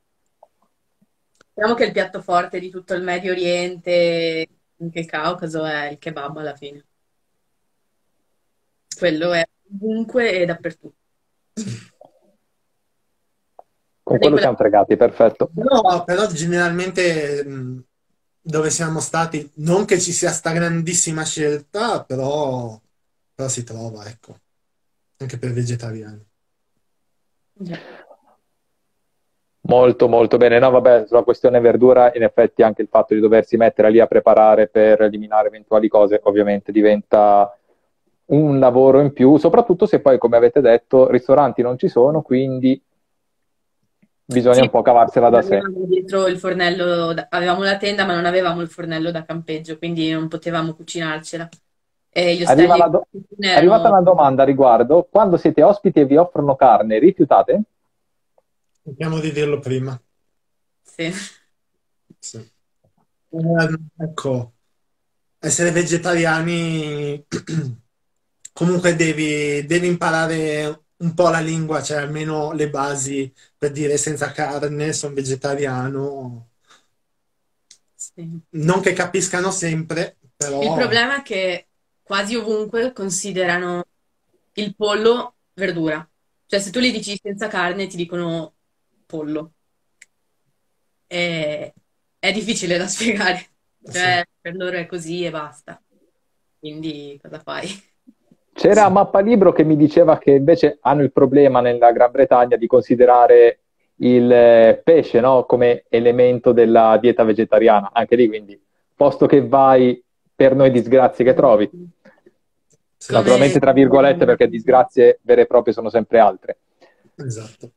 Diciamo che il piatto forte di tutto il Medio Oriente, anche il Caucaso, è il kebab alla fine. Quello è ovunque e dappertutto. Con quello quella- siamo fregati, perfetto. No, però generalmente mh, dove siamo stati, non che ci sia sta grandissima scelta, però, però si trova, ecco, anche per vegetariani. Già. Molto, molto bene. No, vabbè, sulla questione verdura, in effetti anche il fatto di doversi mettere lì a preparare per eliminare eventuali cose, ovviamente diventa un lavoro in più, soprattutto se poi, come avete detto, ristoranti non ci sono, quindi bisogna Sì, un po' cavarsela da sé. avevamo dietro il fornello, avevamo la tenda, ma non avevamo il fornello da campeggio, quindi non potevamo cucinarcela. E gli Arriva do- È arrivata una domanda a riguardo. Quando siete ospiti e vi offrono carne, rifiutate? Cerchiamo di dirlo prima. Sì. Sì. Eh, ecco, essere vegetariani comunque devi, devi imparare un po' la lingua, cioè almeno le basi per dire senza carne, sono vegetariano. Sì. Non che capiscano sempre, però Il problema è che quasi ovunque considerano il pollo verdura. Cioè, se tu gli dici senza carne, ti dicono pollo. E... È difficile da spiegare. Cioè, per loro è così e basta. Quindi, cosa fai? C'era Mappa Libro che mi diceva che invece hanno il problema nella Gran Bretagna di considerare il eh, pesce, no, come elemento della dieta vegetariana. Anche lì, quindi, posto che vai per noi disgrazie che trovi. Sì, Naturalmente, tra virgolette, perché disgrazie vere e proprie sono sempre altre. esatto.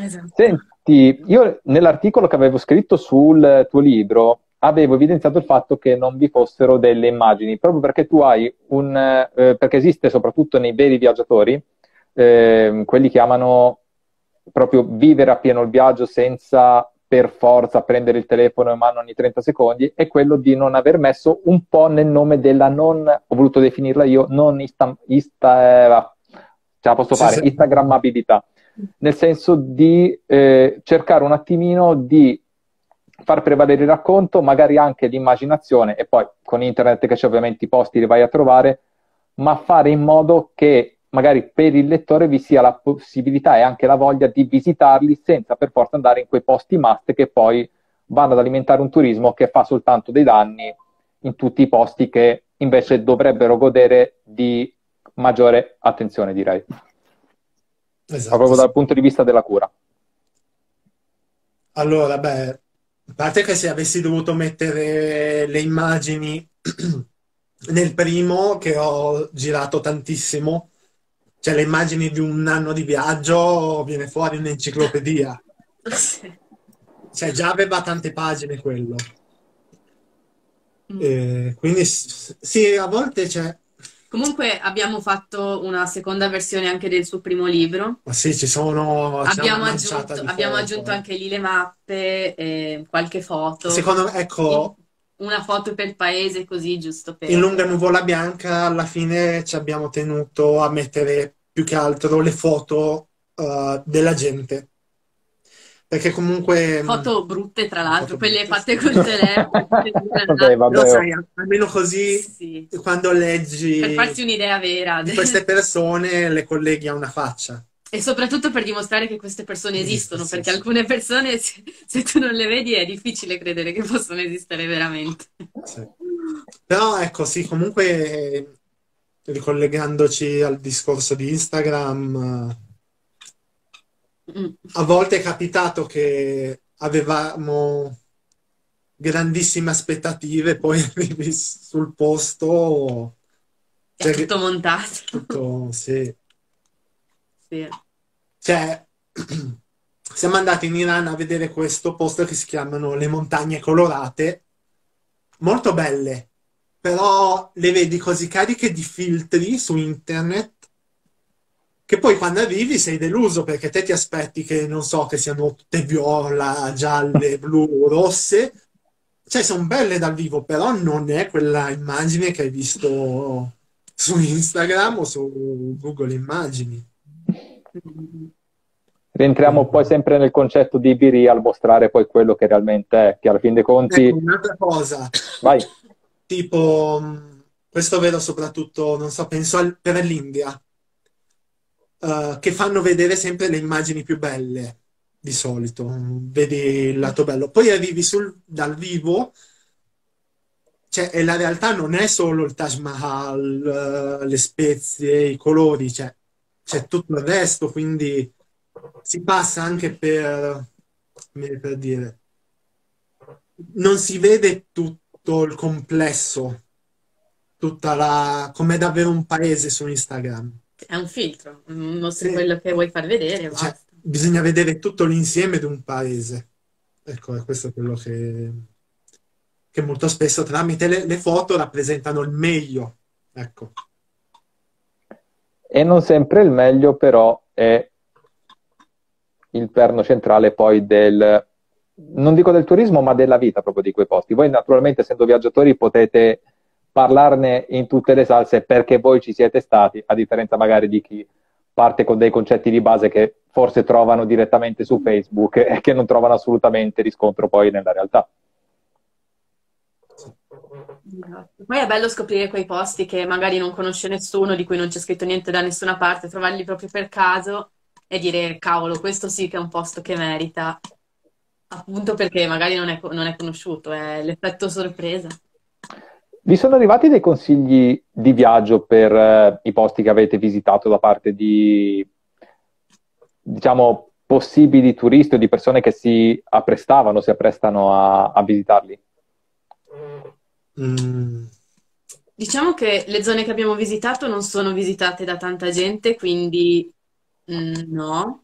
Esatto. Senti, io nell'articolo che avevo scritto sul tuo libro avevo evidenziato il fatto che non vi fossero delle immagini, proprio perché tu hai un, eh, perché esiste soprattutto nei veri viaggiatori, eh, quelli che amano proprio vivere appieno il viaggio senza per forza prendere il telefono in mano ogni 30 secondi, è quello di non aver messo un po' nel nome della non, ho voluto definirla io, non insta, insta, eh, ce la posso fare, sì, sì. instagrammabilità, nel senso di eh, cercare un attimino di far prevalere il racconto, magari anche l'immaginazione, e poi con internet che c'è ovviamente i posti li vai a trovare, ma fare in modo che magari per il lettore vi sia la possibilità e anche la voglia di visitarli senza per forza andare in quei posti must che poi vanno ad alimentare un turismo che fa soltanto dei danni in tutti i posti che invece dovrebbero godere di maggiore attenzione, direi. Esatto. Proprio dal punto di vista della cura. Allora, beh, a parte che se avessi dovuto mettere le immagini nel primo, che ho girato tantissimo, cioè le immagini di un anno di viaggio viene fuori un'enciclopedia. Sì. Cioè già aveva tante pagine quello. Mm. Eh, quindi sì, a volte c'è... Comunque abbiamo fatto una seconda versione anche del suo primo libro. Ma sì, ci sono... Abbiamo, aggiunto, abbiamo aggiunto, anche lì le mappe, eh, qualche foto. Secondo me, ecco... Una foto per paese così, giusto per... In Lunga Nuvola Bianca alla fine ci abbiamo tenuto a mettere più che altro le foto uh, della gente. Perché comunque... Mm, foto brutte, tra l'altro, quelle brutte, fatte sì. col telefono. vabbè, vabbè. Lo sai, almeno così sì. quando leggi... Per farsi un'idea vera. Di queste persone le colleghi a una faccia. E soprattutto per dimostrare che queste persone esistono, sì, perché alcune persone, se, se, tu non le vedi, è difficile credere che possono esistere veramente. Però ecco, sì, comunque ricollegandoci al discorso di Instagram, a volte è capitato che avevamo grandissime aspettative, poi arrivi sul posto... Cioè, tutto montato. Tutto, sì. sì. Cioè, siamo andati in Iran a vedere questo posto che si chiamano le montagne colorate, molto belle, però le vedi così cariche di filtri su internet che poi quando arrivi sei deluso perché te ti aspetti che, non so, che siano tutte viola, gialle, blu, rosse. Cioè, sono belle dal vivo, però non è quella immagine che hai visto su Instagram o su Google Immagini. Rientriamo poi sempre nel concetto di Biri al mostrare poi quello che realmente è, che alla fin dei conti... Ecco, un'altra cosa. Vai tipo, mm, questo vedo soprattutto, non so, penso al, per l'India, uh, che fanno vedere sempre le immagini più belle, di solito, vedi il lato bello. Poi arrivi sul, dal vivo, cioè, e la realtà non è solo il Taj Mahal, uh, le spezie, i colori, cioè, c'è tutto il resto, quindi si passa anche per, per dire, non si vede tutto il complesso, tutta la... come davvero un paese su Instagram. È un filtro, mostri sì. quello che vuoi far vedere. Cioè, bisogna vedere tutto l'insieme di un paese. Ecco, è questo quello che, che molto spesso tramite le, le foto rappresentano il meglio. Ecco. E non sempre il meglio, però, è il perno centrale poi del non dico del turismo, ma della vita proprio di quei posti. Voi naturalmente, essendo viaggiatori, potete parlarne in tutte le salse perché voi ci siete stati, a differenza magari di chi parte con dei concetti di base che forse trovano direttamente su Facebook e che non trovano assolutamente riscontro poi nella realtà. Esatto. Poi è bello scoprire quei posti che magari non conosce nessuno, di cui non c'è scritto niente da nessuna parte, trovarli proprio per caso e dire cavolo, questo sì che è un posto che merita. Appunto perché magari non è, non è conosciuto, è l'effetto sorpresa. Vi sono arrivati dei consigli di viaggio per eh, i posti che avete visitato da parte di, diciamo, possibili turisti o di persone che si apprestavano, si apprestano a, a visitarli? Mm. Diciamo che le zone che abbiamo visitato non sono visitate da tanta gente, quindi mm, no.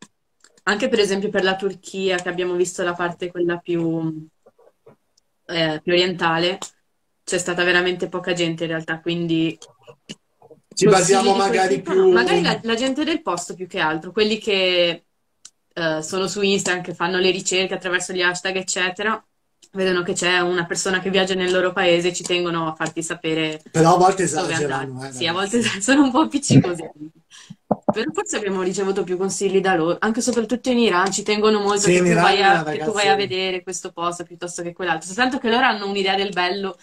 Anche per esempio per la Turchia, che abbiamo visto la parte quella più, eh, più orientale, c'è stata veramente poca gente in realtà, quindi... Ci basiamo magari più... magari la, la, gente del posto più che altro, quelli che eh, sono su Instagram, che fanno le ricerche attraverso gli hashtag, eccetera, vedono che c'è una persona che viaggia nel loro paese, ci tengono a farti sapere Però a volte esagerano, eh, Sì, a volte sono un po' appiccicosi. Però forse abbiamo ricevuto più consigli da loro, anche soprattutto in Iran, ci tengono molto Sì, che tu vai Iran, a, che tu vai a vedere questo posto piuttosto che quell'altro. Soltanto che loro hanno un'idea del bello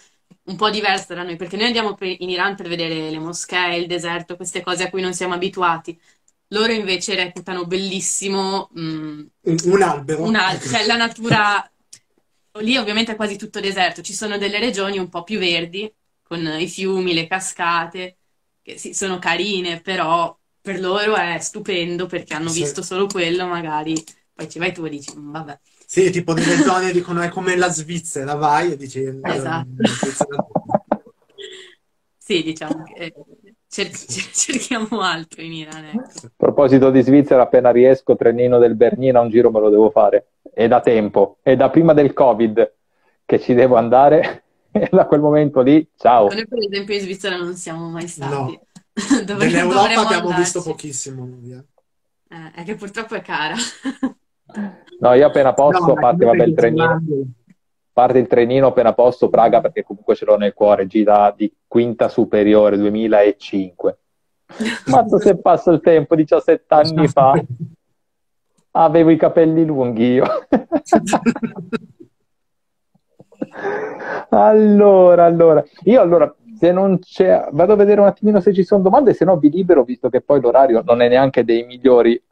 un po' diversa da noi, perché noi andiamo in Iran per vedere le moschee, il deserto, queste cose a cui non siamo abituati. Loro invece reputano bellissimo, mh, Un, un albero. una- cioè la natura. Lì ovviamente è quasi tutto deserto, ci sono delle regioni un po' più verdi, con i fiumi, le cascate, che sì, sono carine, però per loro è stupendo perché hanno Sì. visto solo quello, magari. Poi ci vai tu e dici, "Mm, vabbè. Sì, tipo delle zone dicono è come la Svizzera, vai e dici... Esatto. Sì, diciamo che eh, cer- cer- cerchiamo altro in Iran, ecco. A proposito di Svizzera, appena riesco, trenino del Bernina, un giro me lo devo fare. È da tempo, è da prima del Covid che ci devo andare e da quel momento lì, ciao. Noi per esempio in Svizzera non siamo mai stati. No. Dovre- Dell'Europa abbiamo visto andarci. pochissimo. noi, eh. Eh, è che purtroppo è cara. No, io appena posso, No, parte vabbè, il trenino, parte il trenino appena posso, Praga, perché comunque ce l'ho nel cuore, gira di quinta superiore 2005. Mazzo se passa il tempo, 17 anni fa, avevo i capelli lunghi io. Allora, allora, io allora, se non c'è, vado a vedere un attimino se ci sono domande, se no vi libero, visto che poi l'orario non è neanche dei migliori.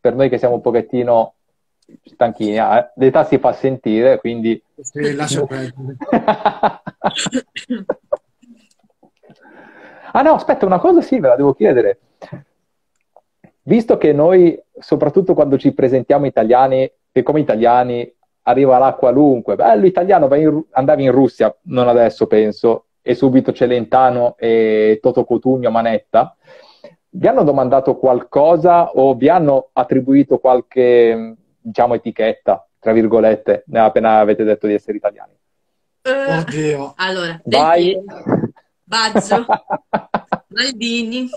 Per noi che siamo un pochettino stanchini. Ah, l'età si fa sentire, quindi... Sì, lascia perdere. Ah no, aspetta, una cosa sì, ve la devo chiedere. Visto che noi, soprattutto quando ci presentiamo italiani, e come italiani arriva là qualunque, bello italiano, in andavi in Russia, non adesso penso, e subito Celentano e Toto Cotugno Manetta, vi hanno domandato qualcosa o vi hanno attribuito qualche, diciamo, etichetta, tra virgolette, appena avete detto di essere italiani? Eh, Oddio. allora, Vai! Baggio, Maldini,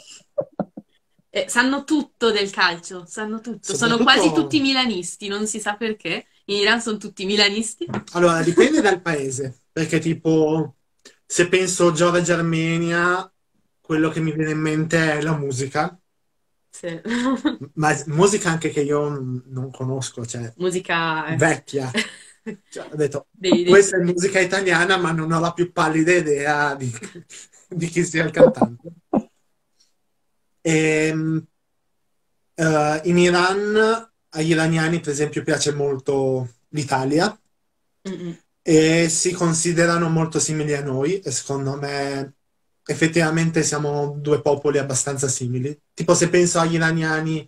eh, sanno tutto del calcio, sanno tutto. Sono quasi tutti milanisti, non si sa perché. In Iran sono tutti milanisti. Allora, dipende dal paese, perché tipo, se penso Georgia Armenia, quello che mi viene in mente è la musica, Sì. ma musica anche che io non conosco, cioè Musica eh, vecchia. Cioè, ho detto, dei- dei- questa è musica italiana, ma non ho la più pallida idea di, di chi sia il cantante. Ehm, eh, in Iran, agli iraniani, per esempio, piace molto l'Italia Mm-mm. e si considerano molto simili a noi e secondo me effettivamente siamo due popoli abbastanza simili. Tipo se penso agli iraniani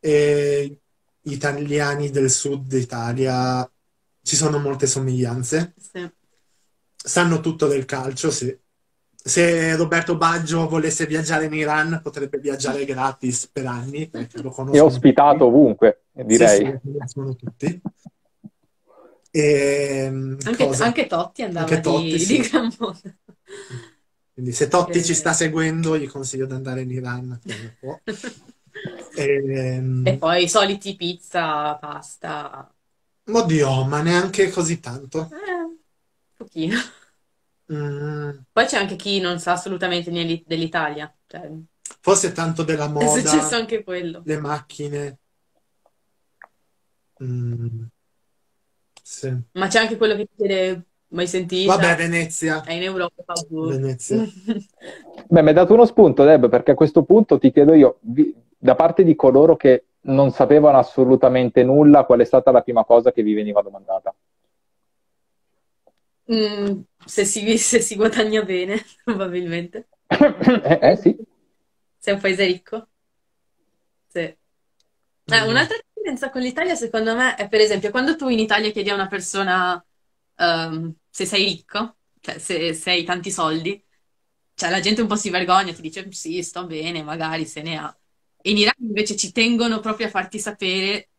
e gli italiani del sud d'Italia, ci sono molte somiglianze. Sì. Sanno tutto del calcio, sì. Se Roberto Baggio volesse viaggiare in Iran, potrebbe viaggiare gratis per anni, perché lo È conoscono ospitato ovunque, direi. Sì, tutti. E, Anche, cosa? anche Totti andava Anche di, Totti, sì. di gran moda. Quindi se Totti Eh. ci sta seguendo, gli consiglio di andare in Iran. poi. Ehm, E poi i soliti pizza, pasta. oddio, ma neanche così tanto. Eh, un pochino. Mm, Poi c'è anche chi non sa assolutamente niente dell'Italia. Cioè, forse tanto della è moda, successo anche quello. le macchine. Mm, sì. Ma c'è anche quello che chiede, mai sentita? Vabbè, Venezia, È in Europa. Venezia. Beh, mi hai dato uno spunto, Deb, perché a questo punto ti chiedo io, vi- da parte di coloro che non sapevano assolutamente nulla, qual è stata la prima cosa che vi veniva domandata? Mm, se si, se si guadagna bene, probabilmente. eh, eh, sì, Sei un paese ricco? Sì. Eh, Mm. un'altra differenza con l'Italia, secondo me, è per esempio quando tu in Italia chiedi a una persona ehm, se sei ricco, cioè se, se hai tanti soldi, cioè la gente un po' si vergogna, ti dice sì, sto bene, magari se ne ha. E in Iran invece ci tengono proprio a farti sapere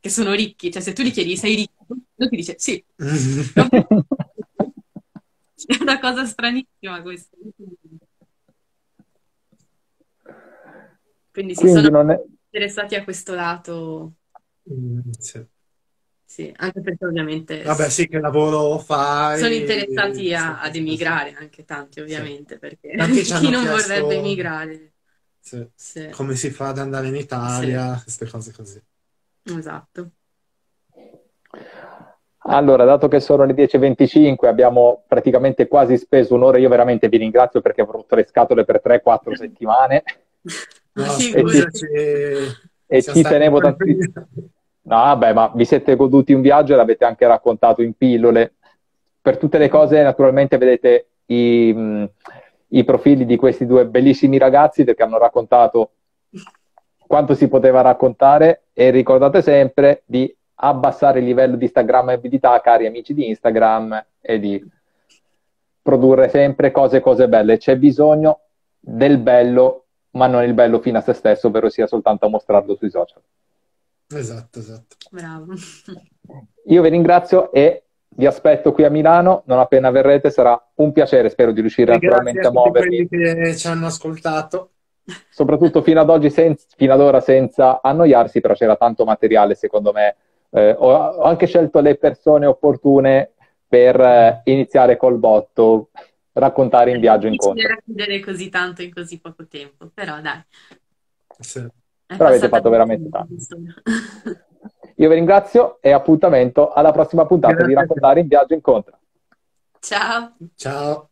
che sono ricchi, cioè se tu gli chiedi sei ricco, lui ti dice sì, è una cosa stranissima questa. Quindi si quindi sono non è... interessati a questo lato. Mm, sì. Sì, anche perché ovviamente Vabbè, sì, che lavoro fai? sono interessati a- ad emigrare, anche tanti Sì. ovviamente, perché Tanti ci chi non vorrebbe chiesto emigrare? sì, Sì, come si fa ad andare in sì, Italia, queste cose così. esatto. Allora, dato che sono le 10.25, abbiamo praticamente quasi speso un'ora. Io veramente vi ringrazio perché avrò rotto le scatole per 3-4 settimane Ma No, figurati. figuraci, e ci tenevo tantissimo. No, vabbè, ma vi siete goduti un viaggio e l'avete anche raccontato in pillole. Per tutte le cose, naturalmente, vedete i, mh, i profili di questi due bellissimi ragazzi perché hanno raccontato quanto si poteva raccontare e ricordate sempre di abbassare il livello di Instagrammabilità, cari amici di Instagram, e di produrre sempre cose, cose belle. C'è bisogno del bello, ma non il bello fino a se stesso, ovvero sia soltanto a mostrarlo sui social. Esatto, esatto. Bravo. Io vi ringrazio e vi aspetto qui a Milano. Non appena verrete sarà un piacere. Spero di riuscire E grazie naturalmente a a tutti quelli che ci hanno ascoltato. soprattutto fino ad oggi, sen- fino ad ora senza annoiarsi, però c'era tanto materiale, secondo me. Eh, ho, ho anche scelto le persone opportune per eh, iniziare col botto, raccontare in viaggio È difficile incontro. racchiudere così tanto in così poco tempo, però dai, Sì. Però avete fatto veramente tanto. Io vi ringrazio e appuntamento alla prossima puntata di Grazie te. Raccontare in viaggio incontro. Ciao. Ciao.